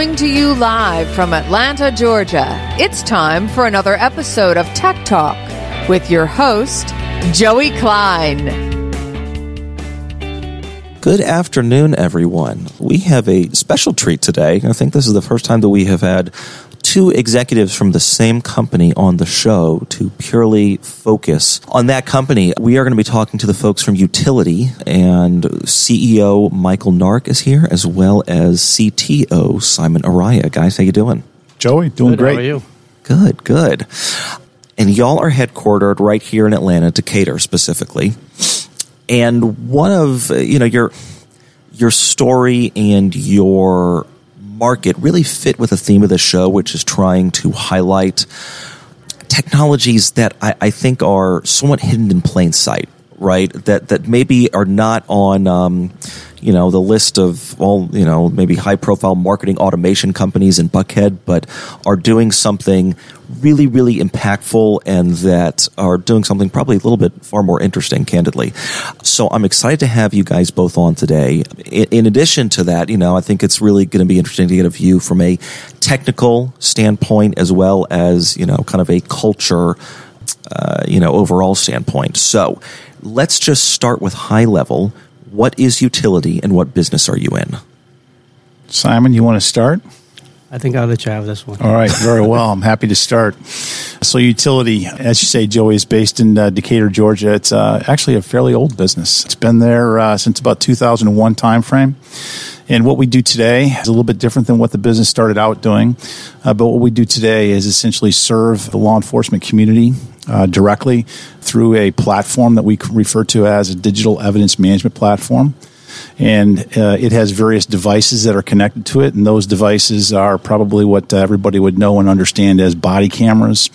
Coming to you live from Atlanta, Georgia, it's time for another episode of Tech Talk with your host, Joey Klein. Good afternoon, everyone. We have a special treat today. I think this is the first time that we have had two executives from the same company on the show to purely focus on that company. We are going to be talking to the folks from Utility and CEO Michael Nark is here as well as CTO Simon Araya. Guys, how you doing? Joey, doing Good, great. How are you? Good, good. And y'all are headquartered right here in Atlanta, Decatur specifically. And one of, you know, your your story and your market really fit with the theme of the show, which is trying to highlight technologies that I, I think are somewhat hidden in plain sight, right? That that maybe are not on um, you know the list of all you know maybe high profile marketing automation companies in Buckhead, but are doing something really really impactful and that are doing something probably a little bit far more interesting, candidly. So I'm excited to have you guys both on today. In, addition to that, you know I think it's really going to be interesting to get a view from a technical standpoint as well as you know kind of a culture uh, you know overall standpoint. So let's just start with high level. What is utility and what business are you in? Simon, you want to start? I think I'll let you have this one. All right, very well. I'm happy to start. So, utility, as you say, Joey, is based in uh, Decatur, Georgia. It's uh, actually a fairly old business. It's been there uh, since about 2001 timeframe. And what we do today is a little bit different than what the business started out doing. Uh, but what we do today is essentially serve the law enforcement community uh, directly through a platform that we refer to as a digital evidence management platform and uh, it has various devices that are connected to it and those devices are probably what uh, everybody would know and understand as body cameras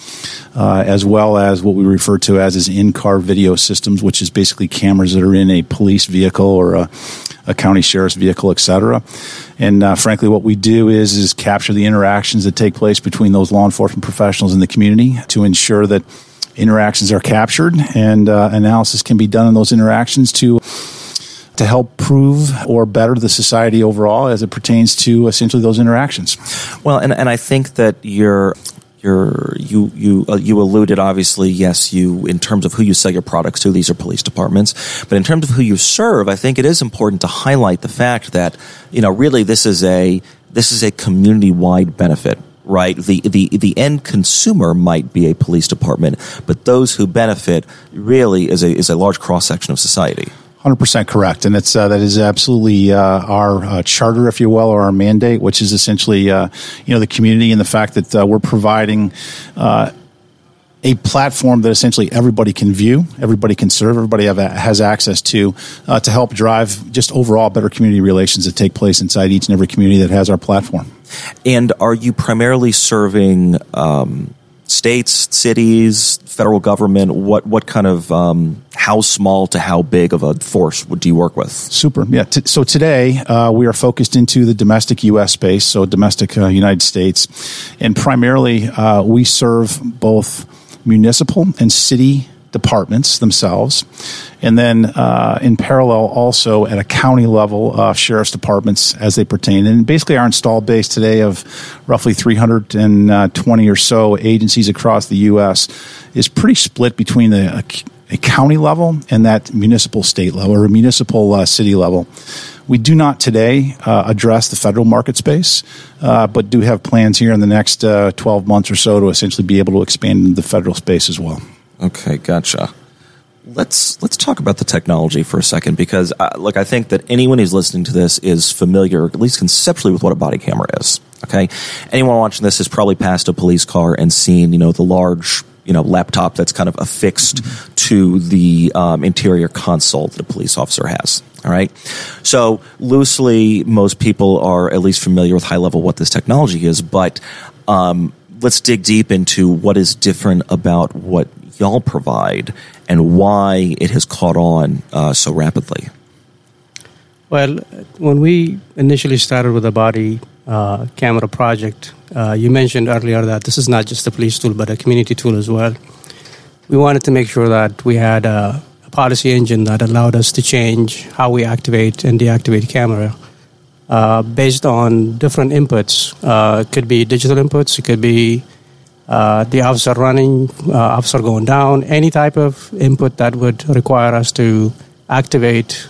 uh, as well as what we refer to as as in-car video systems which is basically cameras that are in a police vehicle or a, a county sheriff's vehicle etc and uh, frankly what we do is is capture the interactions that take place between those law enforcement professionals in the community to ensure that interactions are captured and uh, analysis can be done in those interactions to to help prove or better the society overall as it pertains to essentially those interactions. Well, and, and I think that you're you're, you you uh, you alluded obviously yes you in terms of who you sell your products to these are police departments but in terms of who you serve I think it is important to highlight the fact that you know really this is a this is a community wide benefit right the the the end consumer might be a police department but those who benefit really is a is a large cross section of society Hundred percent correct, and it's uh, that is absolutely uh, our uh, charter, if you will, or our mandate, which is essentially uh, you know the community and the fact that uh, we're providing uh, a platform that essentially everybody can view, everybody can serve, everybody have, has access to to help drive just overall better community relations that take place inside each and every community that has our platform. And are you primarily serving? Um states, cities, federal government? What what kind of um, how small to how big of a force do you work with? Super. Yeah. T- so today uh, we are focused into the domestic U.S. space, so domestic uh, United States, and primarily uh, we serve both municipal and city departments themselves, and then uh, in parallel also at a county level, uh, sheriff's departments as they pertain. And basically, our install base today of roughly 320 or so agencies across the U.S. is pretty split between the a county level and that municipal state level or municipal uh, city level. We do not today uh, address the federal market space, uh, but do have plans here in the next uh, 12 months or so to essentially be able to expand into the federal space as well. Okay, gotcha. Let's let's talk about the technology for a second because uh, look, I think that anyone who's listening to this is familiar, at least conceptually, with what a body camera is. Okay, anyone watching this has probably passed a police car and seen you know the large you know laptop that's kind of affixed mm-hmm. to the um, interior console that a police officer has. All right, so loosely, most people are at least familiar with high level what this technology is, but um, let's dig deep into what is different about what y'all provide and why it has caught on uh, so rapidly. Well, when we initially started with the body uh, camera project, uh, you mentioned earlier that this is not just a police tool, but a community tool as well. We wanted to make sure that we had a, a policy engine that allowed us to change how we activate and deactivate camera uh, based on different inputs. Uh, it could be digital inputs, it could be uh, the officer running, uh, officer going down, any type of input that would require us to activate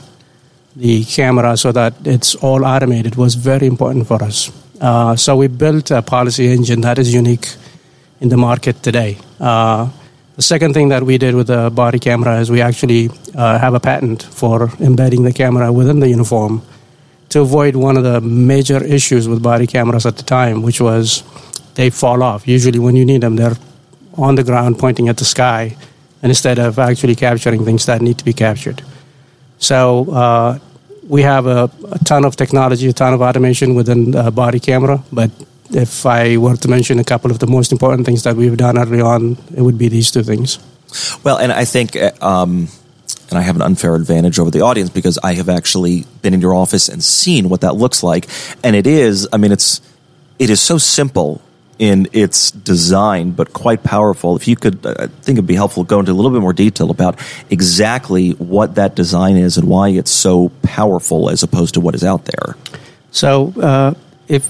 the camera so that it's all automated was very important for us. Uh, so we built a policy engine that is unique in the market today. Uh, the second thing that we did with the body camera is we actually uh, have a patent for embedding the camera within the uniform to avoid one of the major issues with body cameras at the time, which was they fall off. Usually, when you need them, they're on the ground pointing at the sky instead of actually capturing things that need to be captured. So, uh, we have a, a, ton of technology, a ton of automation within the body camera, but if I were to mention a couple of the most important things that we've done early on, it would be these two things. Well, and I think, uh, um, and I have an unfair advantage over the audience because I have actually been in your office and seen what that looks like, and it is, I mean, it's it is so simple in its design, but quite powerful. If you could, uh, I think it'd be helpful to go into a little bit more detail about exactly what that design is and why it's so powerful as opposed to what is out there. So, uh, if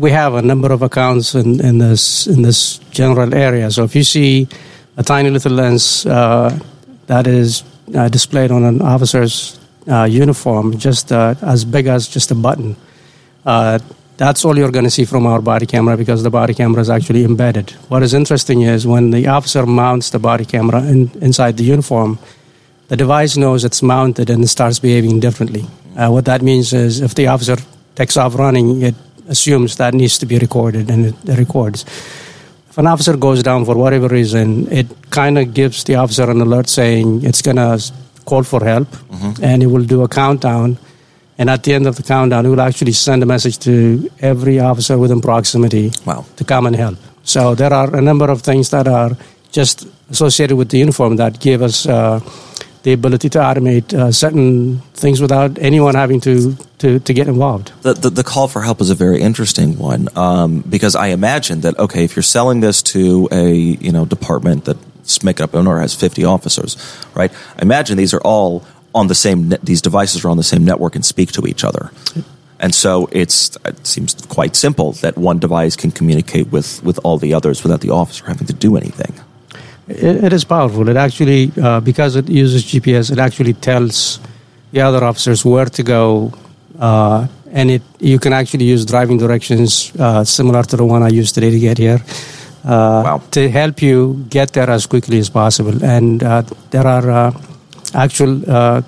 we have a number of accounts in, in this in this general area. So if you see a tiny little lens uh, that is uh, displayed on an officer's uh, uniform, just uh, as big as just a button, that's all you're going to see from our body camera because the body camera is actually embedded. What is interesting is when the officer mounts the body camera in, inside the uniform, the device knows it's mounted and it starts behaving differently. Uh, what that means is if the officer takes off running, it assumes that needs to be recorded and it records. If an officer goes down for whatever reason, it kind of gives the officer an alert saying it's going to call for help mm-hmm. and it will do a countdown. And at the end of the countdown, it will actually send a message to every officer within proximity wow. to come and help. So there are a number of things that are just associated with the uniform that give us uh, the ability to automate uh, certain things without anyone having to, to, to get involved. The, the, the, call for help is a very interesting one um, because I imagine that, okay, if you're selling this to a you know department that's making up owner has 50 officers, right? I imagine these are all on the same, ne- these devices are on the same network and speak to each other. And so it's it seems quite simple that one device can communicate with, with all the others without the officer having to do anything. It, it is powerful. It actually, uh, because it uses GPS, it actually tells the other officers where to go, uh, and it you can actually use driving directions uh, similar to the one I used today to get here. Uh, wow. To help you get there as quickly as possible, and uh, there are uh, actual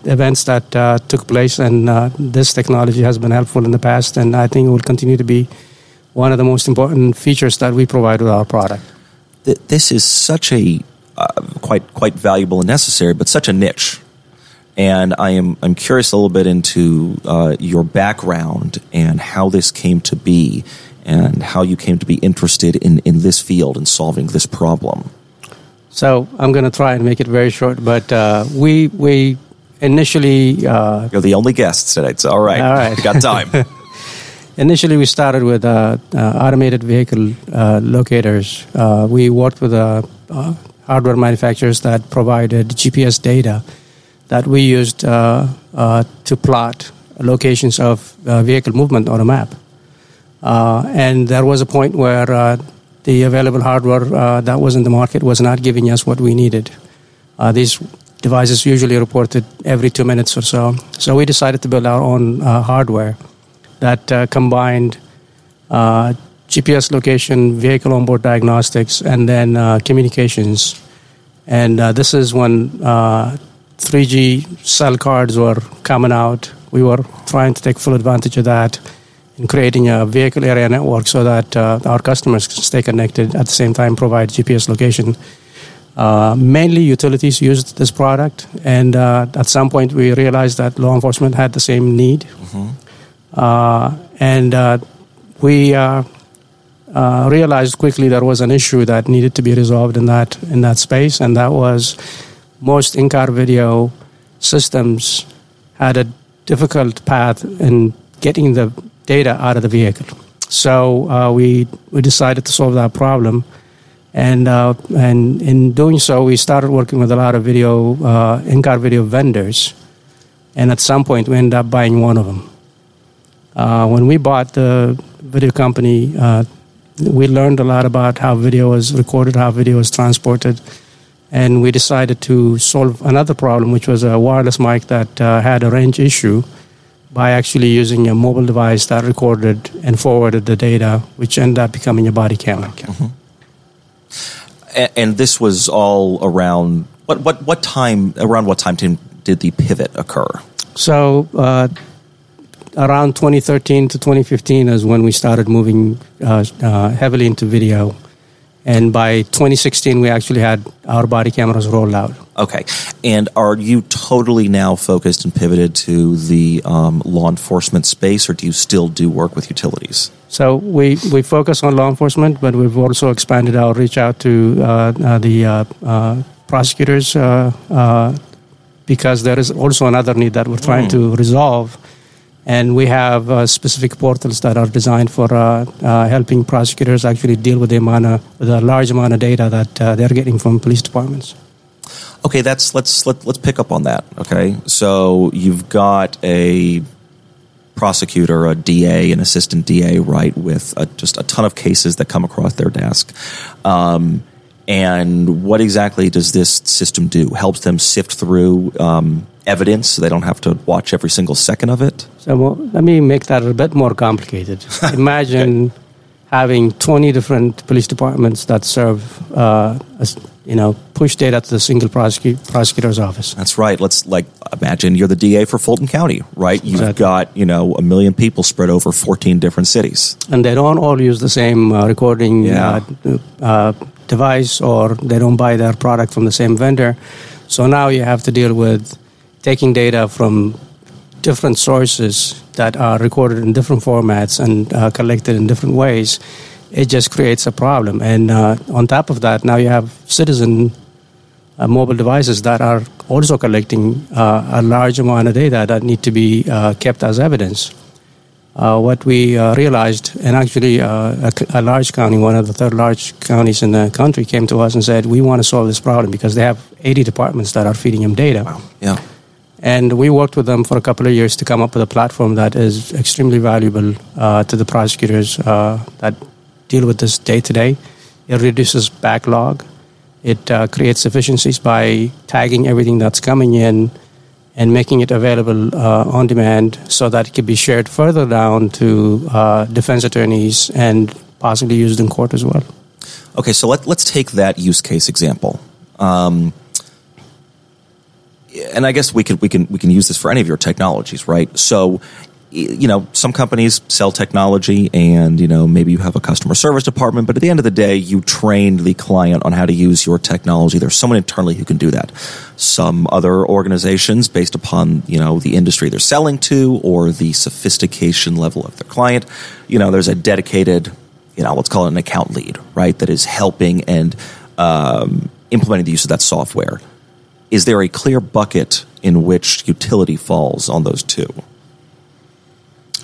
events that took place, and this technology has been helpful in the past, and I think it will continue to be one of the most important features that we provide with our product this is such a uh, quite quite valuable and necessary, but such a niche. And I am I'm curious a little bit into uh, your background and how this came to be, and how you came to be interested in, in this field and solving this problem. So I'm going to try and make it very short, but uh, we we initially uh, you're the only guest today. It's all right. All right, we got time. Initially, we started with uh, uh, automated vehicle uh, locators. Uh, we worked with uh, uh, hardware manufacturers that provided GPS data that we used to plot locations of vehicle movement on a map. and there was a point where the available hardware that was in the market was not giving us what we needed. these devices usually reported every two minutes or so. So we decided to build our own hardware that uh, combined uh, GPS location, vehicle onboard diagnostics, and then uh, communications. And uh, this is when 3G uh, cell cards were coming out. We were trying to take full advantage of that creating a vehicle area network so that uh, our customers can stay connected at the same time provide GPS location. Uh, mainly utilities used this product, and uh, at some point we realized that law enforcement had the same need. Mm-hmm. Uh, and uh, we uh, realized quickly there was an issue that needed to be resolved in that in that space, and that was most in-car video systems had a difficult path in getting the data out of the vehicle. So uh, we we decided to solve that problem, and uh, and in doing so, we started working with a lot of video uh, in-car video vendors, and at some point, we ended up buying one of them. Uh, when we bought the video company, uh, we learned a lot about how video was recorded, how video was transported, and we decided to solve another problem, which was a wireless mic that uh, had a range issue by actually using a mobile device that recorded and forwarded the data, which ended up becoming a body camera. Mm-hmm. And, and, this was all around what what what time around what time did the pivot occur? So uh, around 2013 to 2015 is when we started moving uh, uh, heavily into video. And by 2016, we actually had our body cameras rolled out. Okay. And are you totally now focused and pivoted to the um, law enforcement space, or do you still do work with utilities? So we, we focus on law enforcement, but we've also expanded our reach out to uh, uh, the uh, uh prosecutors uh, because there is also another need that we're trying mm. to resolve and we have uh, specific portals that are designed for uh, uh, helping prosecutors actually deal with the amount of, a large amount of data that uh, they're getting from police departments. Okay, that's let's let, let's pick up on that. Okay, so you've got a prosecutor, a DA, an assistant DA, right, with a, just a ton of cases that come across their desk. Um, and what exactly does this system do? Helps them sift through um, evidence so they don't have to watch every single second of it? So well, let me make that a bit more complicated. Imagine okay. having 20 different police departments that serve, uh, you know, push data to the single prosecu- prosecutor's office. That's right. Let's like imagine you're the DA for Fulton County, right? You've exactly. got, you know, a million people spread over 14 different cities. And they don't all use the same uh, recording yeah. uh, uh device or they don't buy their product from the same vendor. So now you have to deal with taking data from different sources that are recorded in different formats and uh, collected in different ways, it just creates a problem. And uh, on top of that, now you have citizen uh, mobile devices that are also collecting uh, a large amount of data that need to be uh, kept as evidence. Uh, what we realized, and actually a, a, large county, one of the third large counties in the country, came to us and said, "We want to solve this problem because they have 80 departments that are feeding them data." Wow. Yeah and we worked with them for a couple of years to come up with a platform that is extremely valuable uh, to the prosecutors uh, that deal with this day to day. It reduces backlog. It uh, creates efficiencies by tagging everything that's coming in and making it available uh, on demand so that it can be shared further down to uh, defense attorneys and possibly used in court as well. Okay, so let, let's take that use case example. Um, and I guess we can we can we can use this for any of your technologies, right? So you know some companies sell technology and you know maybe you have a customer service department but at the end of the day you trained the client on how to use your technology. There's someone internally who can do that. Some other organizations based upon you know the industry they're selling to or the sophistication level of their client you know there's a dedicated you know let's call it an account lead right that is helping and um, implementing the use of that software. Is there a clear bucket in which utility falls on those two?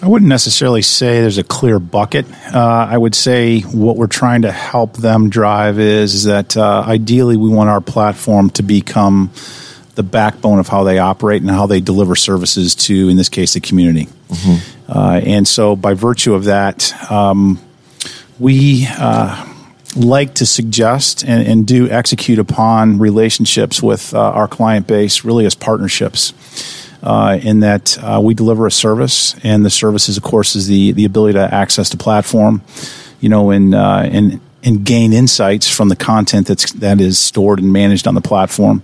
I wouldn't necessarily say there's a clear bucket. Uh, I would say what we're trying to help them drive is, is that uh, ideally we want our platform to become the backbone of how they operate and how they deliver services to, in this case, the community. Mm-hmm. Uh, and so, by virtue of that, um, we uh, like to suggest and, and do execute upon relationships with uh, our client base really as partnerships. Uh, in that uh, we deliver a service, and the service is, of course, is the the ability to access the platform, you know, and uh, and and gain insights from the content that's that is stored and managed on the platform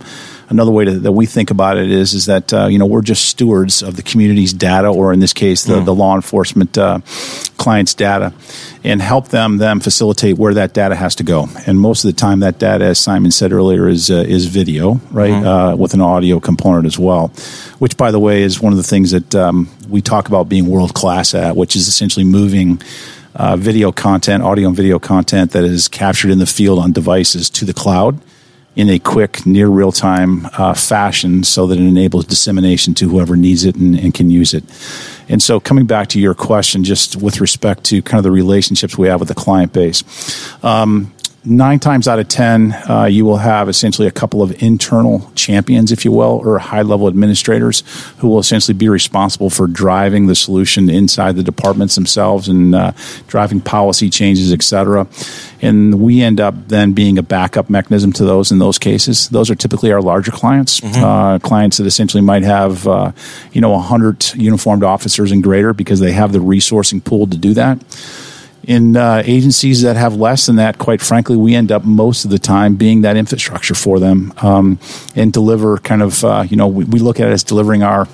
another way to, that we think about it is is that uh, you know we're just stewards of the community's data, or in this case, the, mm. the law enforcement uh, clients' data, and help them them facilitate where that data has to go. And most of the time, that data, as Simon said earlier, is uh, is video, right, mm. with an audio component as well. Which, by the way, is one of the things that um, we talk about being world class at, which is essentially moving. Uh, video content, audio and video content that is captured in the field on devices to the cloud in a quick, near real time uh, fashion so that it enables dissemination to whoever needs it and, and, can use it. And so, coming back to your question, just with respect to kind of the relationships we have with the client base, um, nine times out of ten, uh, you will have essentially a couple of internal champions, if you will, or high level administrators who will essentially be responsible for driving the solution inside the departments themselves and uh, driving policy changes, et cetera. And we end up then being a backup mechanism to those in those cases. Those are typically our larger clients, mm-hmm. uh, clients that essentially might have, uh, you know, 100 uniformed officers and greater because they have the resourcing pool to do that in uh, agencies that have less than that, quite frankly, we end up most of the time being that infrastructure for them um, and deliver kind of, uh, you know, we, we, look at it as delivering our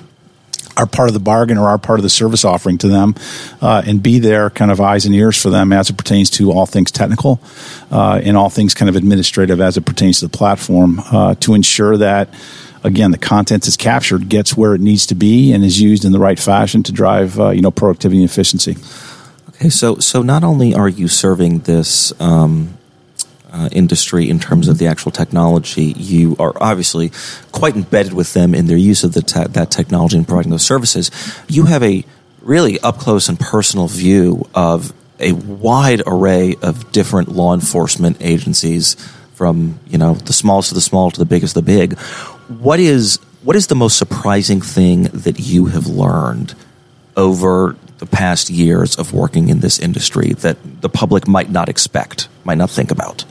our part of the bargain or our part of the service offering to them uh, and be there kind of eyes and ears for them as it pertains to all things technical uh, and all things kind of administrative as it pertains to the platform uh, to ensure that again the content is captured gets where it needs to be and is used in the right fashion to drive uh, you know productivity and efficiency Okay, so so not only are you serving this um, uh, industry in terms of the actual technology, you are obviously quite embedded with them in their use of the te- that technology and providing those services. You have a really up close and personal view of a wide array of different law enforcement agencies, from you know the smallest of the small to the biggest of the big. What is what is the most surprising thing that you have learned over the past years of working in this industry that the public might not expect, might not think about?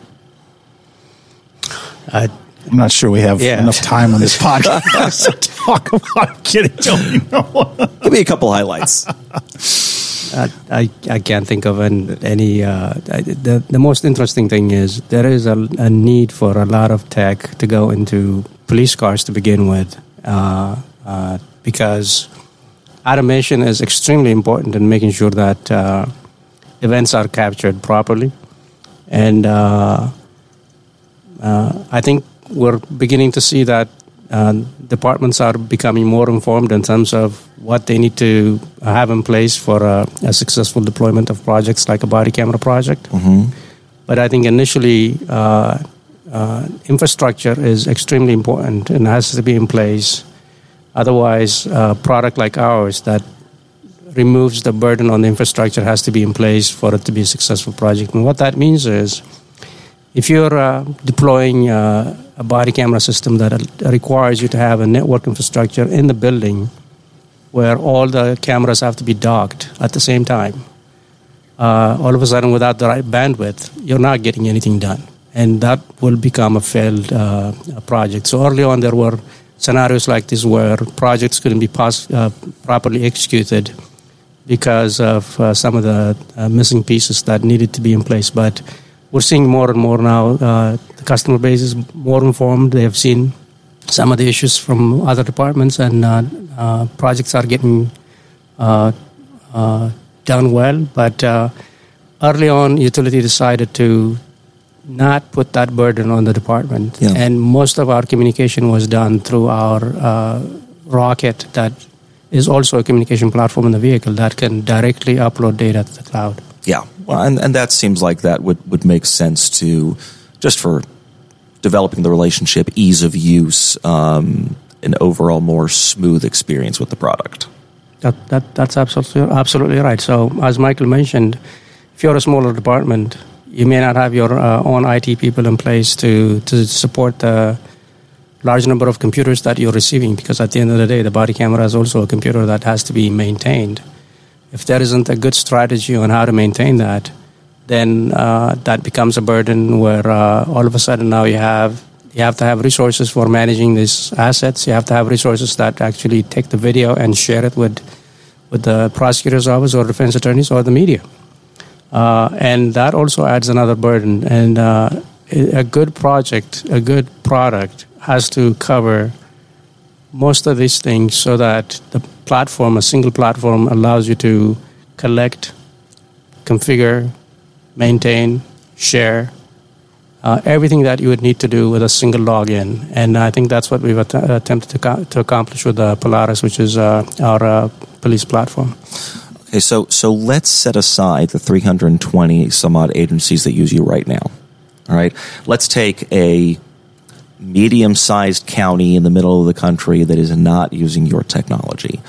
I, am not sure we have yeah. enough time on this podcast to talk about kidding. Give me a couple highlights. Uh, I, I can't think of an, any. Uh, the, the most interesting thing is there is a, a, need for a lot of tech to go into police cars to begin with uh, uh because automation is extremely important in making sure that uh, events are captured properly. And uh, uh, I think we're beginning to see that uh, departments are becoming more informed in terms of what they need to have in place for a, a successful deployment of projects like a body camera project. Mm-hmm. But I think initially, uh, uh, infrastructure is extremely important and has to be in place Otherwise, a product like ours that removes the burden on the infrastructure has to be in place for it to be a successful project. And what that means is if you're uh, deploying uh, a body camera system that requires you to have a network infrastructure in the building where all the cameras have to be docked at the same time, uh, all of a sudden, without the right bandwidth, you're not getting anything done. And that will become a failed uh, project. So early on, there were scenarios like this where projects couldn't be pos- uh, properly executed because of uh, some of the uh, missing pieces that needed to be in place. But we're seeing more and more now. Uh, the customer base is more informed. They have seen some of the issues from other departments, and uh, uh, projects are getting done well. But early on, utility decided to not put that burden on the department. Yeah. And most of our communication was done through our uh, rocket that is also a communication platform in the vehicle that can directly upload data to the cloud. Yeah, well, and, and that seems like that would, would make sense to just for developing the relationship, ease of use, um, an overall more smooth experience with the product. That, that, that's absolutely, absolutely right. So, as Michael mentioned, if you're a smaller department, you may not have your uh, own IT people in place to, to support the large number of computers that you're receiving because at the end of the day, the body camera is also a computer that has to be maintained. If there isn't a good strategy on how to maintain that, then uh, that becomes a burden where uh, all of a sudden now you have you have to have resources for managing these assets. You have to have resources that actually take the video and share it with with the prosecutor's office or defense attorneys or the media. Uh, and that also adds another burden. And uh, a good project, a good product, has to cover most of these things so that the platform, a single platform, allows you to collect, configure, maintain, share, uh, everything that you would need to do with a single login. And I think that's what we've att- attempted to, co- to, accomplish with uh, Polaris, which is uh, our police platform. Okay, so so let's set aside the 320 some odd agencies that use you right now. All right, let's take a medium-sized county in the middle of the country that is not using your technology.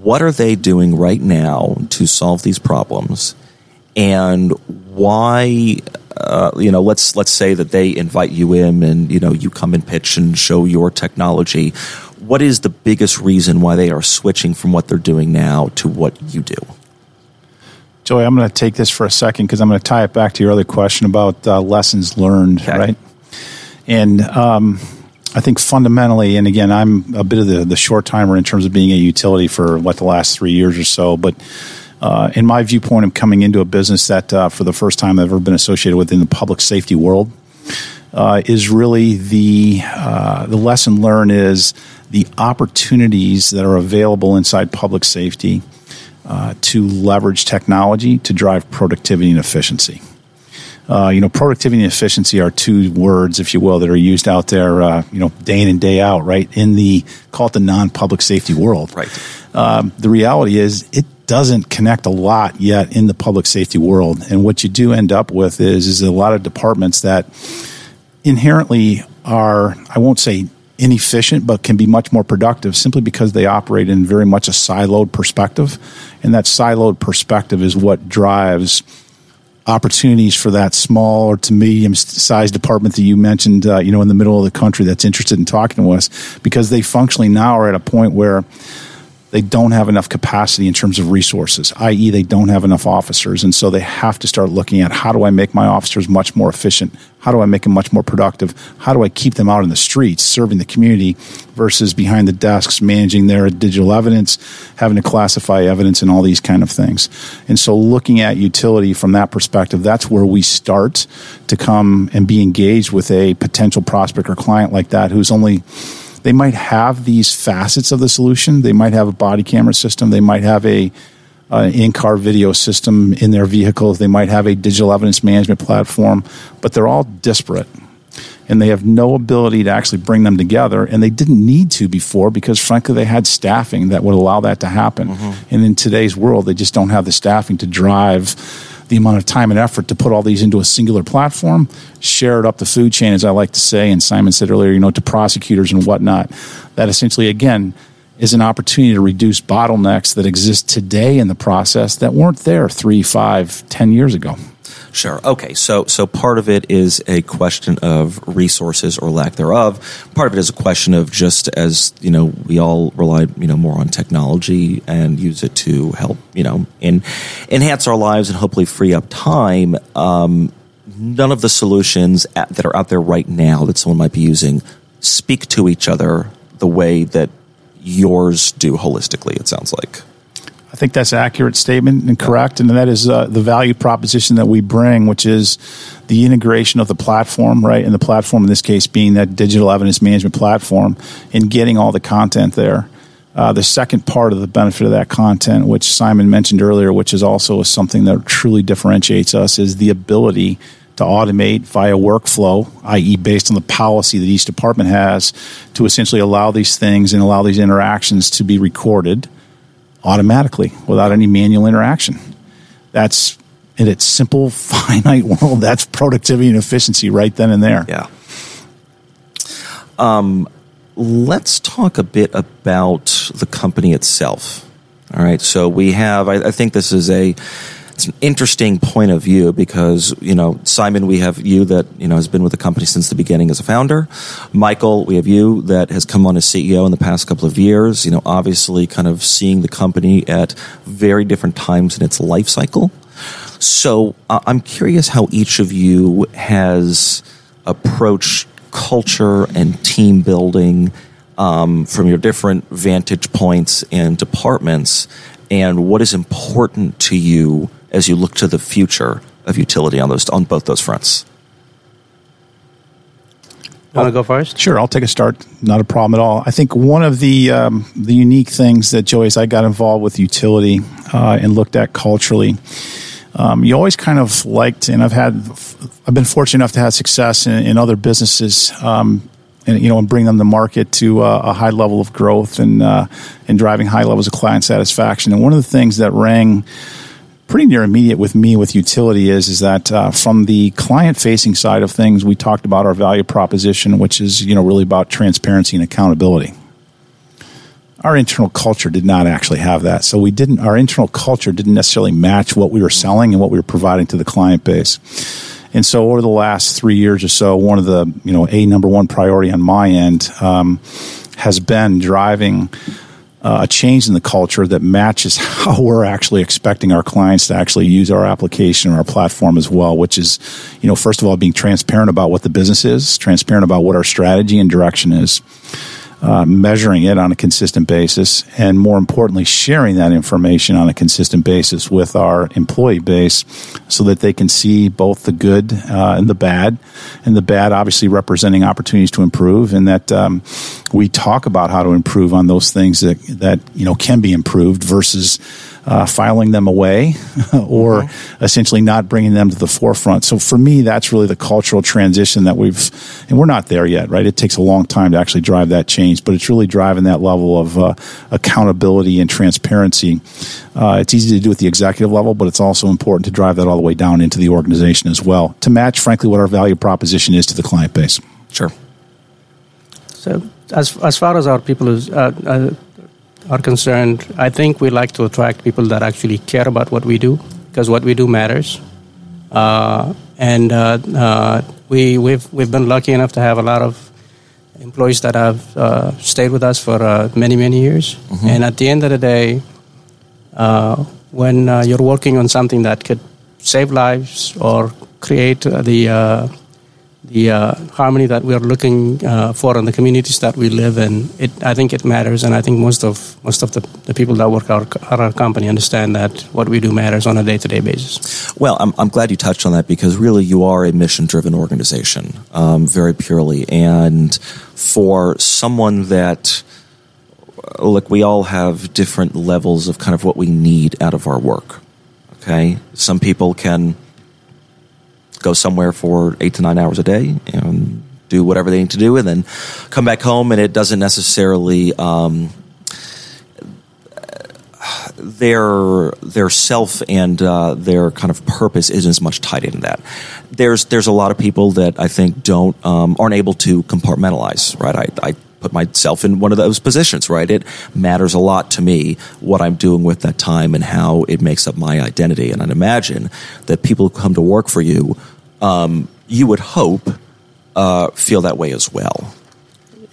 What are they doing right now to solve these problems? And why uh, you know, let's let's say that they invite you in, and you know, you come and pitch and show your technology. What is the biggest reason why they are switching from what they're doing now to what you do? Joey, I'm going to take this for a second because I'm going to tie it back to your other question about uh, lessons learned, okay. right? And um, I think fundamentally, and again, I'm a bit of the, the short timer in terms of being a utility for what the last three years or so, but uh, in my viewpoint, I'm coming into a business that, uh, for the first time, I've ever been associated with in the public safety world. Uh, is really the uh, the lesson learned is the opportunities that are available inside public safety uh, to leverage technology to drive productivity and efficiency. Uh, you know, productivity and efficiency are two words, if you will, that are used out there, uh, you know, day in and day out, right? In the call it the non-public safety world. Right. Um, the reality is, it doesn't connect a lot yet in the public safety world, and what you do end up with is is a lot of departments that inherently are, I won't say inefficient, but can be much more productive simply because they operate in very much a siloed perspective, and that siloed perspective is what drives opportunities for that small or to medium sized department that you mentioned, uh, you know, in the middle of the country that's interested in talking to us because they functionally now are at a point where they don't have enough capacity in terms of resources, i.e., they don't have enough officers. And so they have to start looking at how do I make my officers much more efficient? How do I make them much more productive? How do I keep them out in the streets serving the community versus behind the desks managing their digital evidence, having to classify evidence, and all these kind of things? And so looking at utility from that perspective, that's where we start to come and be engaged with a potential prospect or client like that who's only they might have these facets of the solution. They might have a body camera system. They might have a uh, in-car video system in their vehicles. They might have a digital evidence management platform, but they're all disparate. And they have no ability to actually bring them together. And they didn't need to before because, frankly, they had staffing that would allow that to happen. Mm-hmm. And in today's world, they just don't have the staffing to drive the amount of time and effort to put all these into a singular platform, share it up the food chain, as I like to say, and Simon said earlier, you know, to prosecutors and whatnot. That essentially, again, is an opportunity to reduce bottlenecks that exist today in the process that weren't there three, five, ten years ago. Sure. Okay. So so part of it is a question of resources or lack thereof. Part of it is a question of just as you know we all rely you know more on technology and use it to help you know in enhance our lives and hopefully free up time. Um, none of the solutions at, that are out there right now that someone might be using speak to each other the way that yours do holistically. It sounds like. I think that's an accurate statement and correct, and that is uh, the value proposition that we bring, which is the integration of the platform, right? And the platform in this case being that digital evidence management platform, and getting all the content there. Uh, the second part of the benefit of that content, which Simon mentioned earlier, which is also something that truly differentiates us, is the ability to automate via workflow, i.e., based on the policy that each department has, to essentially allow these things and allow these interactions to be recorded automatically without any manual interaction. That's in its simple, finite world. That's productivity and efficiency right then and there. Yeah. Um, let's talk a bit about the company itself. All right. So we have, I, I think this is a it's an interesting point of view because you know Simon, we have you that you know has been with the company since the beginning as a founder. Michael, we have you that has come on as CEO in the past couple of years. You know, obviously, kind of seeing the company at very different times in its life cycle. So uh, I'm curious how each of you has approached culture and team building um, from your different vantage points and departments, and what is important to you as you look to the future of utility on those on both those fronts? You want to go first? Sure, I'll take a start. Not a problem at all. I think one of the um, the unique things that Joey, as I got involved with utility uh, and looked at culturally, um, you always kind of liked, and I've had, I've been fortunate enough to have success in, in other businesses, um, and you know, and bring them to market to uh, a high level of growth and uh, and driving high levels of client satisfaction. And one of the things that rang pretty near immediate with me with utility is is that uh, from the client facing side of things, we talked about our value proposition, which is you know really about transparency and accountability. Our internal culture did not actually have that, so we didn't. Our internal culture didn't necessarily match what we were selling and what we were providing to the client base. And so over the last three years or so, one of the, you know, a number one priority on my end um, has been driving uh, a change in the culture that matches how we're actually expecting our clients to actually use our application or our platform as well, which is, you know, first of all, being transparent about what the business is, transparent about what our strategy and direction is uh, measuring it on a consistent basis, and more importantly, sharing that information on a consistent basis with our employee base so that they can see both the good uh, and the bad, and the bad obviously representing opportunities to improve, and that um, we talk about how to improve on those things that, that you know can be improved versus uh, filing them away or mm-hmm. essentially not bringing them to the forefront. So for me, that's really the cultural transition that we've, and we're not there yet, right? It takes a long time to actually drive that change, but it's really driving that level of uh, accountability and transparency. Uh, it's easy to do at the executive level, but it's also important to drive that all the way down into the organization as well to match, frankly, what our value proposition is to the client base. Sure. So, as as far as our people is, uh, uh, are concerned, I think we like to attract people that actually care about what we do because what we do matters. Uh, and uh, uh, we, we've, we've been lucky enough to have a lot of employees that have uh, stayed with us for uh, many, many years. Mm-hmm. And at the end of the day, uh, when you're working on something that could save lives or create the the uh, harmony that we are looking uh, for in the communities that we live in. It, I think it matters, and I think most of most of the, the people that work our, at our company understand that what we do matters on a day to day basis. Well, I'm, I'm glad you touched on that because really you are a mission driven organization, um, very purely, and for someone that look, we all have different levels of kind of what we need out of our work. Okay, some people can go somewhere for eight to nine hours a day and do whatever they need to do, and then come back home, and it doesn't necessarily. Um, their their self and uh, their kind of purpose isn't as much tied into that. There's there's a lot of people that I think don't um, aren't able to compartmentalize. Right, I, I put myself in one of those positions. Right, it matters a lot to me what I'm doing with that time and how it makes up my identity. And I'd imagine that people who come to work for you um, you would hope uh, feel that way as well.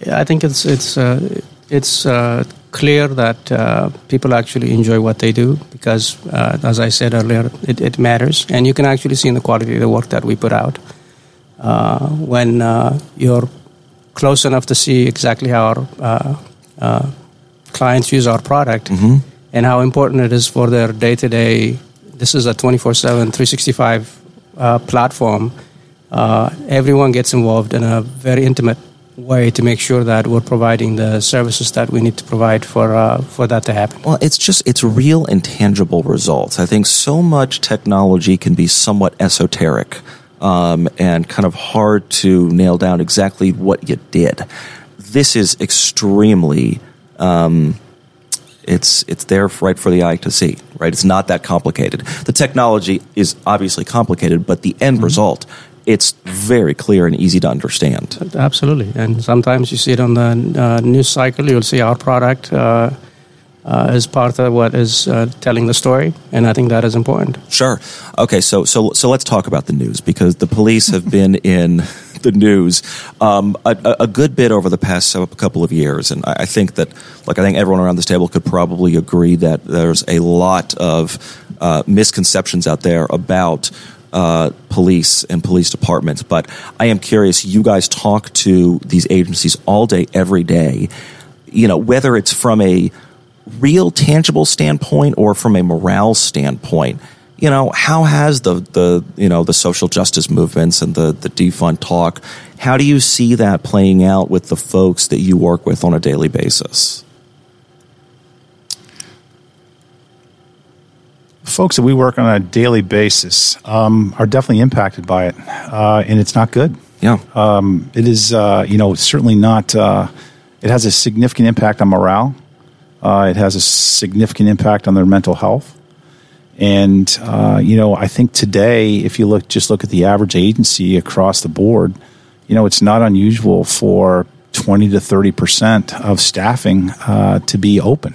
Yeah, I think it's it's uh, it's uh, clear that uh, people actually enjoy what they do because, uh, as I said earlier, it, it, matters, and you can actually see in the quality of the work that we put out. Uh, when you're close enough to see exactly how our clients use our product mm-hmm. and how important it is for their day to day. This is a 24 7, 365 uh, platform, uh, everyone gets involved in a very intimate way to make sure that we're providing the services that we need to provide for uh, for that to happen. Well, it's just it's real and tangible results. I think so much technology can be somewhat esoteric um, and kind of hard to nail down exactly what you did. This is extremely. Um, it's it's there right for the eye to see. Right, it's not that complicated. The technology is obviously complicated, but the end mm-hmm. result it's very clear and easy to understand. Absolutely, and sometimes you see it on the uh, news cycle. You'll see our product. Uh, uh, as part of what is uh, telling the story, and I think that is important. Sure. Okay, so so so let's talk about the news because the police have been in the news um, a, a, good bit over the past couple of years, and I think that, like I think everyone around this table could probably agree that there's a lot of uh, misconceptions out there about uh, police and police departments. But I am curious. You guys talk to these agencies all day, every day. You know whether it's from a real tangible standpoint or from a morale standpoint you know, how has the, the you know the social justice movements and the the defund talk? How do you see that playing out with the folks that you work with on a daily basis? Folks that we work on a daily basis um, are definitely impacted by it, uh, and it's not good. Yeah, um, it is. Uh, you know, certainly not. Uh, it has a significant impact on morale. Uh, it has a significant impact on their mental health. And uh, you know, I think today, if you look just look at the average agency across the board, you know, it's not unusual for twenty to thirty percent of staffing uh, to be open.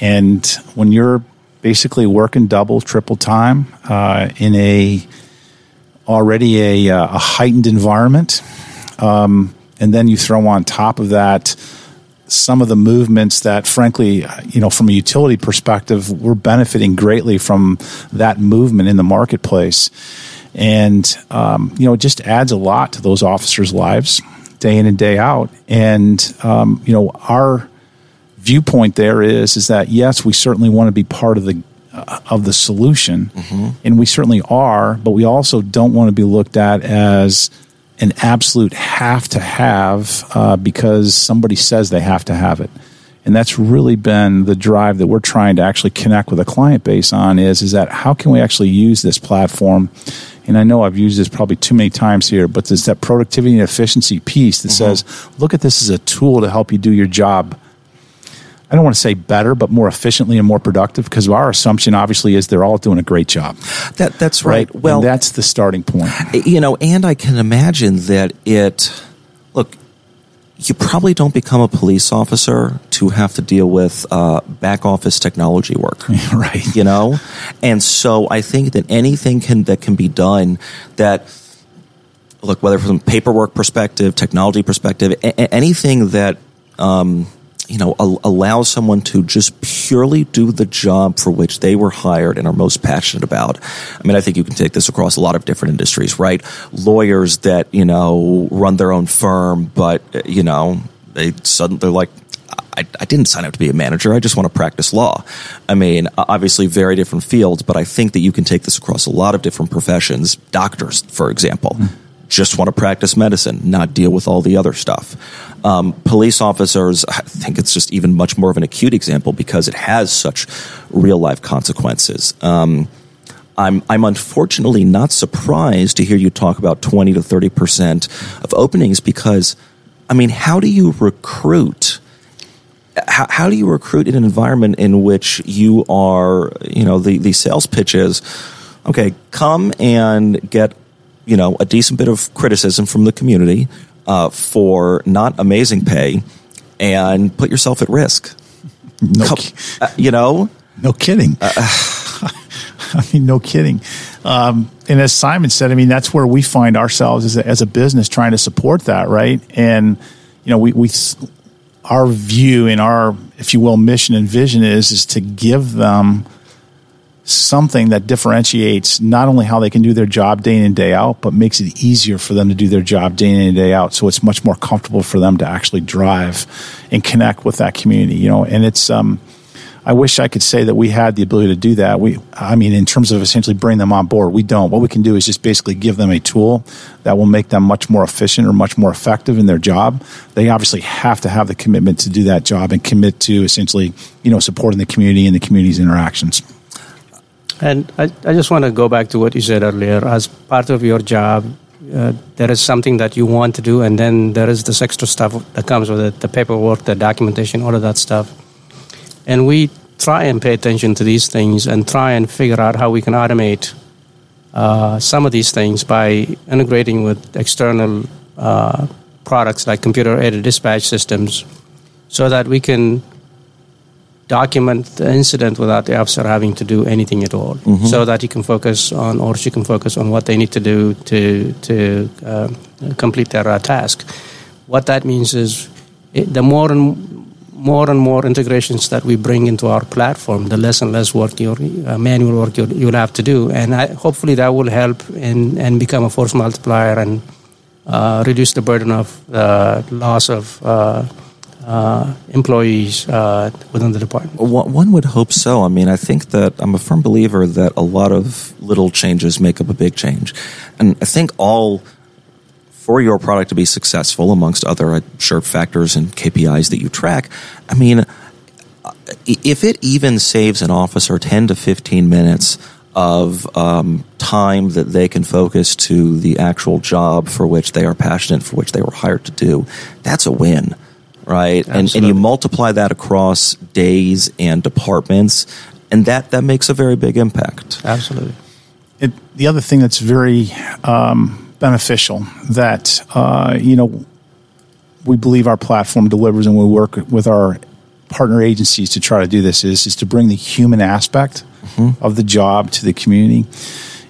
And when you're basically working double, triple time uh, in a already a, uh, a heightened environment. Um, and then you throw on top of that some of the movements that, frankly, you know, from a utility perspective, we're benefiting greatly from that movement in the marketplace. And, um, you know, it just adds a lot to those officers' lives day in and day out. And, um, you know, our viewpoint there is, is that yes, we certainly want to be part of the, uh, of the solution, mm-hmm. and we certainly are, but we also don't want to be looked at as an absolute have to have uh, because somebody says they have to have it. And that's really been the drive that we're trying to actually connect with a client base on is, is that how can we actually use this platform? And I know I've used this probably too many times here, but there's that productivity and efficiency piece that mm-hmm. says, look at this as a tool to help you do your job I don't want to say better, but more efficiently and more productive because our assumption obviously is they're all doing a great job. That that's right. right? Well, and that's the starting point. You know, and I can imagine that it look you probably don't become a police officer to have to deal with uh, back office technology work, right? You know, and so I think that anything can that can be done that look whether from paperwork perspective, technology perspective, a- anything that um, you know, allow someone to just purely do the job for which they were hired and are most passionate about. I mean, I think you can take this across a lot of different industries, right? Lawyers that, you know, run their own firm, but, you know, they suddenly, they're like, I, I, didn't sign up to be a manager. I just want to practice law. I mean, obviously, very different fields, but I think that you can take this across a lot of different professions. Doctors, for example, mm just want to practice medicine, not deal with all the other stuff. Um, police officers, I think it's just even much more of an acute example because it has such real life consequences. Um, I'm, I'm unfortunately not surprised to hear you talk about 20 to 30% of openings because, I mean, how do you recruit? How, how do you recruit in an environment in which you are, you know, the, the sales pitch is, okay, come and get you know, a decent bit of criticism from the community uh, for not amazing pay and put yourself at risk. No, uh, you know, no kidding. Uh, I mean, no kidding. Um, and as Simon said, I mean, that's where we find ourselves as a, as a business trying to support that, right? And you know, we we our view and our, if you will, mission and vision is is to give them something that differentiates not only how they can do their job day in and day out, but makes it easier for them to do their job day in and day out. So it's much more comfortable for them to actually drive and connect with that community, you know, and it's, um, I wish I could say that we had the ability to do that. We, I mean, in terms of essentially bring them on board, we don't. What we can do is just basically give them a tool that will make them much more efficient or much more effective in their job. They obviously have to have the commitment to do that job and commit to essentially, you know, supporting the community and the community's interactions. And I, I just want to go back to what you said earlier. As part of your job, uh, there is something that you want to do, and then there is this extra stuff that comes with it the paperwork, the documentation, all of that stuff. And we try and pay attention to these things and try and figure out how we can automate uh, some of these things by integrating with external uh, products like computer aided dispatch systems so that we can document the incident without the officer having to do anything at all, mm-hmm. so that he can focus on or she can focus on what they need to do to to uh, complete their uh, task. What that means is it, the more and more and more integrations that we bring into our platform, the less and less work your uh, manual work you'll, you'll, have to do, and I, hopefully that will help and and become a force multiplier and uh, reduce the burden of uh, loss of uh, uh, employees uh, within the department. One would hope so. I mean, I think that I'm a firm believer that a lot of little changes make up a big change. And I think all for your product to be successful, amongst other, I'm sure, factors and KPIs that you track, I mean, if it even saves an officer 10 to 15 minutes of um, time that they can focus to the actual job for which they are passionate, for which they were hired to do, that's a win right? And, and you multiply that across days and departments, and that, that makes a very big impact. Absolutely. It, the other thing that's very um, beneficial that, uh, you know, we believe our platform delivers and we work with our partner agencies to try to do this is, is to bring the human aspect mm-hmm. of the job to the community.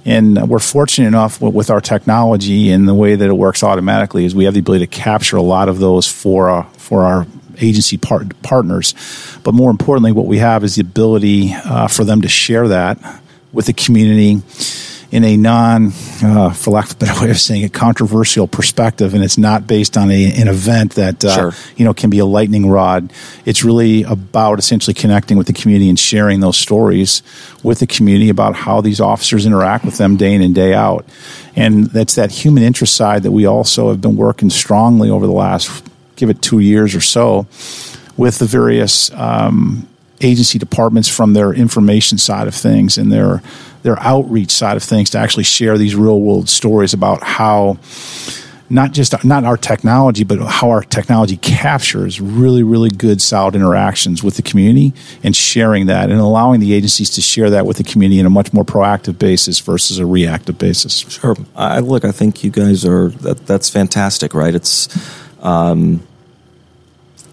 And we're fortunate enough with our technology and the way that it works automatically is we have the ability to capture a lot of those for uh, for our agency part- partners. But more importantly, what we have is the ability uh, for them to share that with the community in a non, uh, for lack of a better way of saying it, controversial perspective, and it's not based on a, an event that uh, sure. you know can be a lightning rod. It's really about essentially connecting with the community and sharing those stories with the community about how these officers interact with them day in and day out. And that's that human interest side that we also have been working strongly over the last give it two years or so with the various um, agency departments from their information side of things and their their outreach side of things to actually share these real world stories about how not just not our technology, but how our technology captures really, really good, solid interactions with the community and sharing that and allowing the agencies to share that with the community in a much more proactive basis versus a reactive basis. Sure. I look. I think you guys are that, that's fantastic, right? It's um,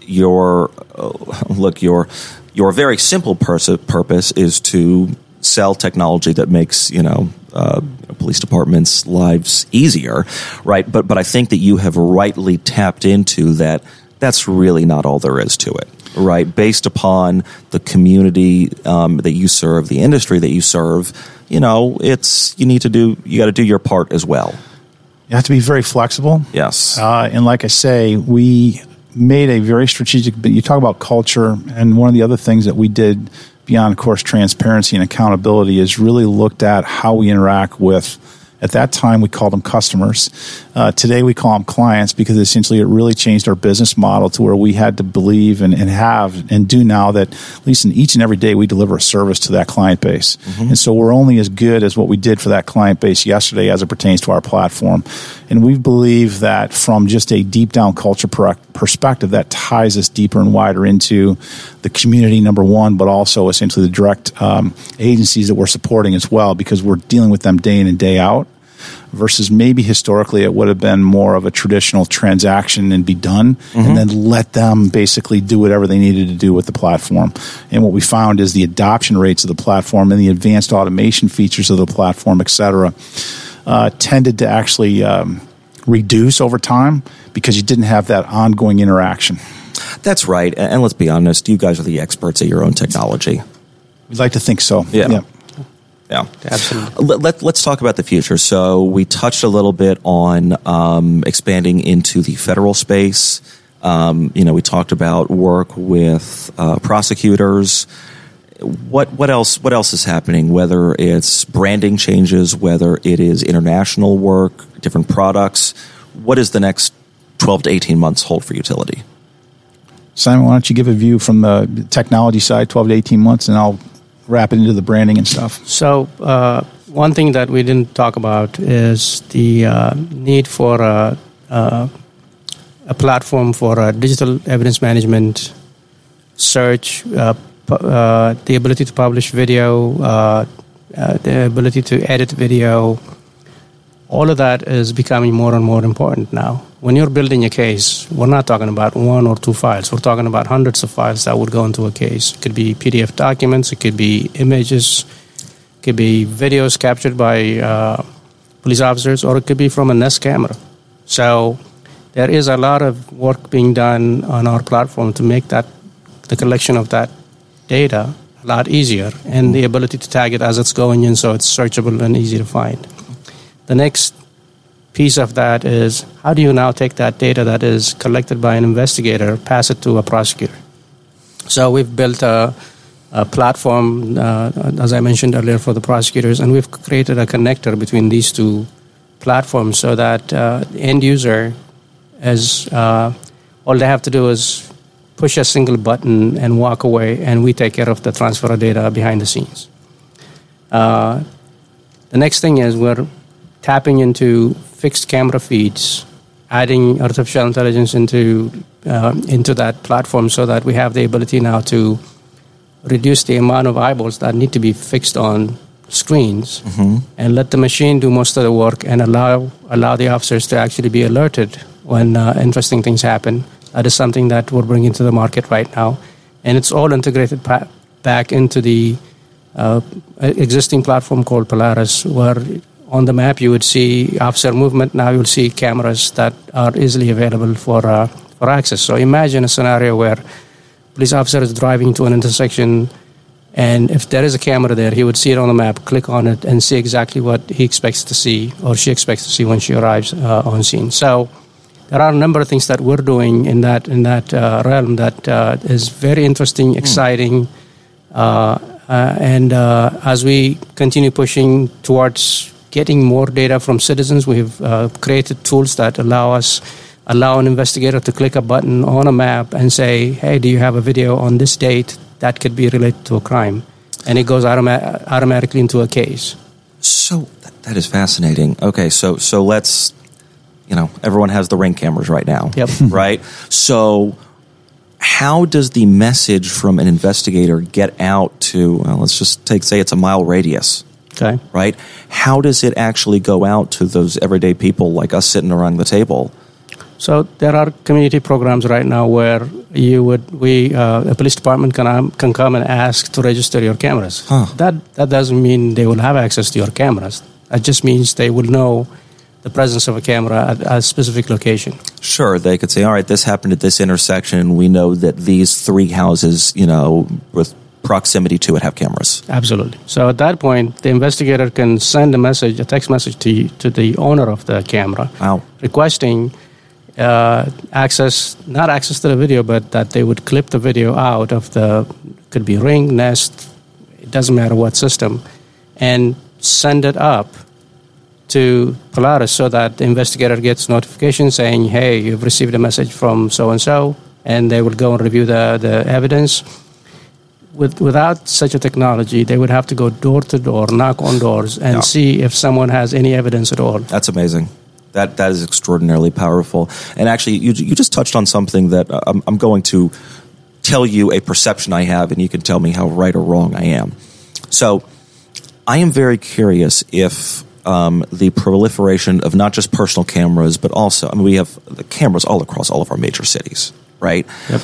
your uh, look your your very simple pers- purpose is to sell technology that makes you know uh, police departments' lives easier, right? But but I think that you have rightly tapped into that. That's really not all there is to it, right? Based upon the community um, that you serve, the industry that you serve, you know, it's you need to do you got to do your part as well. You have to be very flexible. Yes, uh, and like I say, we made a very strategic. But you talk about culture, and one of the other things that we did beyond, of course, transparency and accountability is really looked at how we interact with at that time, we called them customers. Uh, today, we call them clients because essentially it really changed our business model to where we had to believe and, and have and do now that at least in each and every day we deliver a service to that client base. Mm-hmm. And so we're only as good as what we did for that client base yesterday as it pertains to our platform. And we believe that from just a deep down culture per- perspective, that ties us deeper and wider into the community, number one, but also essentially the direct um, agencies that we're supporting as well because we're dealing with them day in and day out versus maybe historically it would have been more of a traditional transaction and be done mm-hmm. and then let them basically do whatever they needed to do with the platform. And what we found is the adoption rates of the platform and the advanced automation features of the platform, et cetera, uh, tended to actually um, reduce over time because you didn't have that ongoing interaction. That's right. And let's be honest, you guys are the experts at your own technology. We'd like to think so. Yeah. yeah. Yeah, absolutely. Let, let, us talk about the future. So we touched a little bit on um, expanding into the federal space. Um, you know, we talked about work with uh, prosecutors. What what else? What else is happening? Whether it's branding changes, whether it is international work, different products. What does the next twelve to eighteen months hold for utility? Simon, why don't you give a view from the technology side, twelve to eighteen months, and I'll wrap it into the branding and stuff. So, uh, one thing that we didn't talk about is the uh, need for a, uh, a, platform for uh, digital evidence management, search, uh, uh, the ability to publish video, the ability to edit video. All of that is becoming more and more important now when you're building a case, we're not talking about one or two files. We're talking about hundreds of files that would go into a case. It could be PDF documents, it could be images, it could be videos captured by uh, police officers, or it could be from a Nest camera. So there is a lot of work being done on our platform to make that the collection of that data a lot easier and the ability to tag it as it's going in so it's searchable and easy to find. The next piece of that is how do you now take that data that is collected by an investigator, pass it to a prosecutor? So we've built a, a platform, uh, as I mentioned earlier, for the prosecutors, and we've created a connector between these two platforms so that uh, the end user, as uh, all they have to do is push a single button and walk away, and we take care of the transfer of data behind the scenes. Uh, the next thing is we're tapping into fixed camera feeds, adding artificial intelligence into uh, into that platform so that we have the ability now to reduce the amount of eyeballs that need to be fixed on screens mm-hmm. and let the machine do most of the work and allow allow the officers to actually be alerted when uh, interesting things happen. That is something that we're bringing to the market right now, and it's all integrated pa- back into the uh, existing platform called Polaris, where on the map you would see officer movement. Now you'll see cameras that are easily available for uh, for access. So imagine a scenario where police officer is driving to an intersection, and if there is a camera there, he would see it on the map, click on it, and see exactly what he expects to see or she expects to see when she arrives uh, on scene. So there are a number of things that we're doing in that in that uh, realm that uh, is very interesting, exciting, uh, uh, and uh, as we continue pushing towards getting more data from citizens, we've uh, created tools that allow us allow an investigator to click a button on a map and say, "Hey, do you have a video on this date that could be related to a crime?" And it goes automa- automatically into a case. So that is fascinating. Okay, so so let's you know, everyone has the ring cameras right now. Yep. right? So how does the message from an investigator get out to well, let's just take say it's a mile radius okay right how does it actually go out to those everyday people like us sitting around the table so there are community programs right now where you would we uh, a police department can um, can come and ask to register your cameras huh. that that doesn't mean they will have access to your cameras It just means they will know the presence of a camera at, a specific location. Sure, they could say, all right, this happened at this intersection. We know that these three houses, you know, with proximity to it have cameras. Absolutely. So at that point, the investigator can send a message, a text message to, to the owner of the camera, wow. requesting uh, access, not access to the video, but that they would clip the video out of the, could be Ring, Nest, it doesn't matter what system, and send it up to Polaris so that the investigator gets notification saying, hey, you've received a message from so and so, and they will go and review the, the evidence. With, without such a technology, they would have to go door to door, knock on doors, and yeah. see if someone has any evidence at all. That's amazing. That that is extraordinarily powerful. And actually, you you just touched on something that uh, I'm, I'm going to tell you a perception I have, and you can tell me how right or wrong I am. So, I am very curious if um, the proliferation of not just personal cameras, but also, I mean, we have the cameras all across all of our major cities, right? Yep.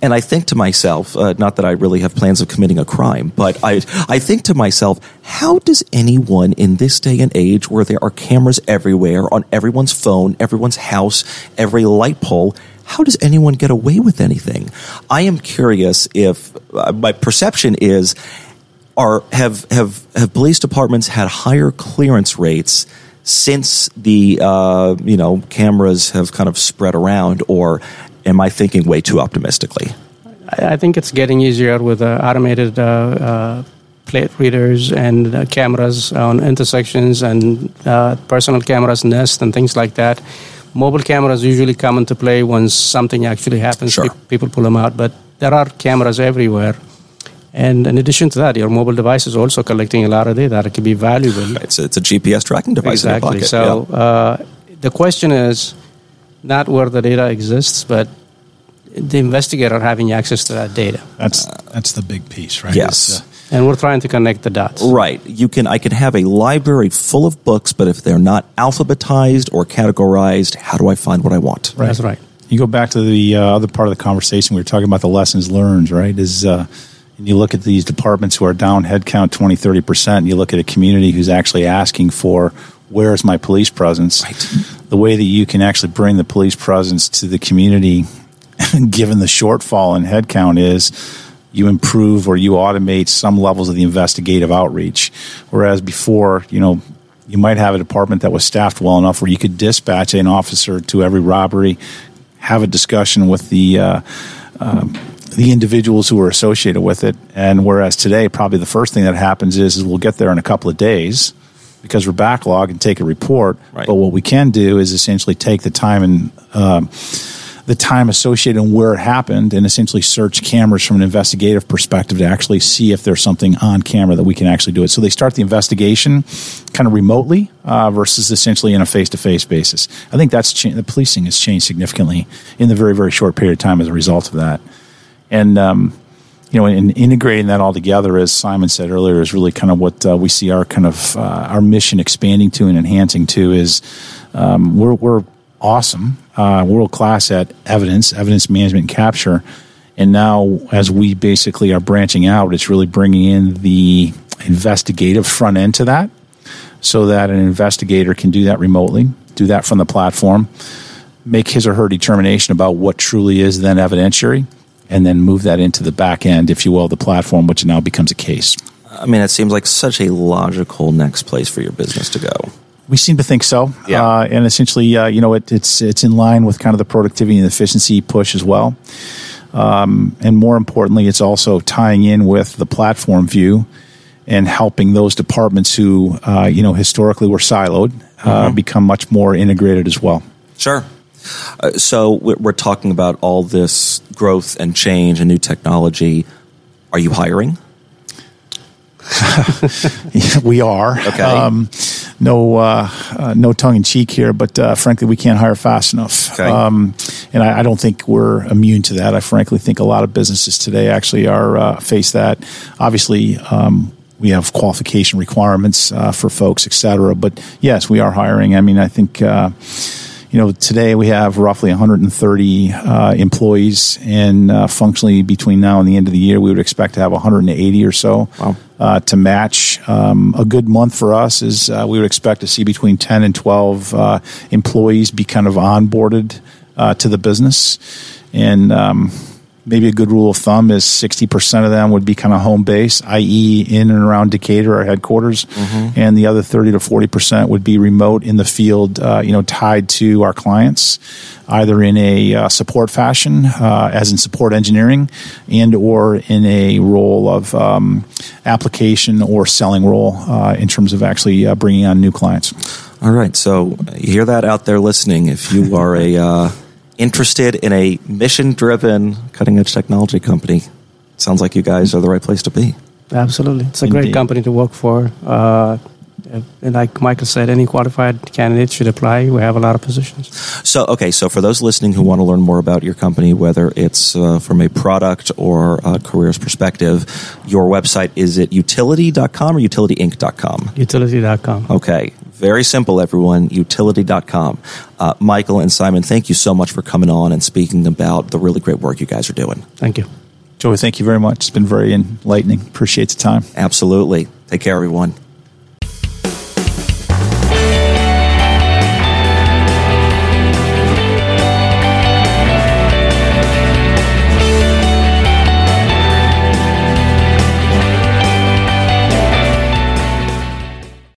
And I think to myself, uh, not that I really have plans of committing a crime, but I, I think to myself, how does anyone in this day and age where there are cameras everywhere, on everyone's phone, everyone's house, every light pole, how does anyone get away with anything? I am curious if uh, my perception is are have have have police departments had higher clearance rates since the uh, you know cameras have kind of spread around, or am I thinking way too optimistically? I think it's getting easier with uh, automated uh, uh plate readers and uh, cameras on intersections and uh, personal cameras, Nest, and things like that. Mobile cameras usually come into play when something actually happens. Sure. People pull them out, but there are cameras everywhere and in addition to that, your mobile device is also collecting a lot of data that could be valuable. It's, it's a GPS tracking device exactly. So yeah. uh, the question is not where the data exists, but the investigator having access to that data. That's that's the big piece, right? Yes. Uh, and we're trying to connect the dots. Right. You can I can have a library full of books, but if they're not alphabetized or categorized, how do I find what I want? Right. That's right. You go back to the uh, other part of the conversation we were talking about the lessons learned, right? Is uh, and you look at these departments who are down headcount 20, 30%, and you look at a community who's actually asking for where is my police presence? Right. The way that you can actually bring the police presence to the community, given the shortfall in headcount, is you improve or you automate some levels of the investigative outreach. Whereas before, you know, you might have a department that was staffed well enough where you could dispatch an officer to every robbery, have a discussion with the uh, uh, the individuals who are associated with it. And whereas today, probably the first thing that happens is, is we'll get there in a couple of days because we're backlog and take a report. Right. But what we can do is essentially take the time and um, the time associated and where it happened and essentially search cameras from an investigative perspective to actually see if there's something on camera that we can actually do it. So they start the investigation kind of remotely uh, versus essentially in a face-to-face basis. I think that's cha- the policing has changed significantly in the very, very short period of time as a result of that. And, um, you know, in integrating that all together, as Simon said earlier, is really kind of what uh, we see our kind of uh, our mission expanding to and enhancing to is um, we're, we're awesome, uh, world class at evidence, evidence management capture. And now, as we basically are branching out, it's really bringing in the investigative front end to that so that an investigator can do that remotely, do that from the platform, make his or her determination about what truly is then evidentiary, and then move that into the back end, if you will, the platform, which now becomes a case. I mean, it seems like such a logical next place for your business to go. We seem to think so, Yeah. uh, and essentially, uh, you know, it, it's it's in line with kind of the productivity and efficiency push as well. Um, and more importantly, it's also tying in with the platform view and helping those departments who, uh, you know, historically were siloed uh, become much more integrated as well. Sure. Uh, so we're talking about all this growth and change and new technology. Are you hiring? we are. Okay. Um, no, uh, uh, no tongue in cheek here, but uh, frankly, we can't hire fast enough. Okay. Um, and I, I don't think we're immune to that. I frankly think a lot of businesses today actually are uh, face that. Obviously, um, we have qualification requirements uh, for folks, et cetera. But yes, we are hiring. I mean, I think. Uh, you know, today we have roughly 130 uh, employees, and uh, functionally between now and the end of the year, we would expect to have 180 or so Wow. Uh, to match. Um, a good month for us is uh, we would expect to see between 10 and 12 uh, employees be kind of onboarded uh, to the business. And um, maybe a good rule of thumb is 60% of them would be kind of home base, i.e., in and around Decatur, our headquarters. And the other 30 to 40% would be remote in the field, uh, you know, tied to our clients, either in a uh, support fashion, uh, as in support engineering, and or in a role of um, application or selling role uh, in terms of actually uh, bringing on new clients. All right. So hear that out there listening. If you are a uh, interested in a mission-driven, cutting-edge technology company, sounds like you guys are the right place to be. Absolutely. It's a Indeed. great company to work for. Uh, and like Michael said, any qualified candidate should apply. We have a lot of positions. So, okay, so for those listening who want to learn more about your company, whether it's uh, from a product or uh, careers perspective, your website is it utility.com or utilityinc.com? Utility.com. Okay, very simple, everyone. Utility.com. Uh, Michael and Simon, thank you so much for coming on and speaking about the really great work you guys are doing. Thank you. Joey, thank you very much. It's been very enlightening. Appreciate the time. Absolutely. Take care, everyone.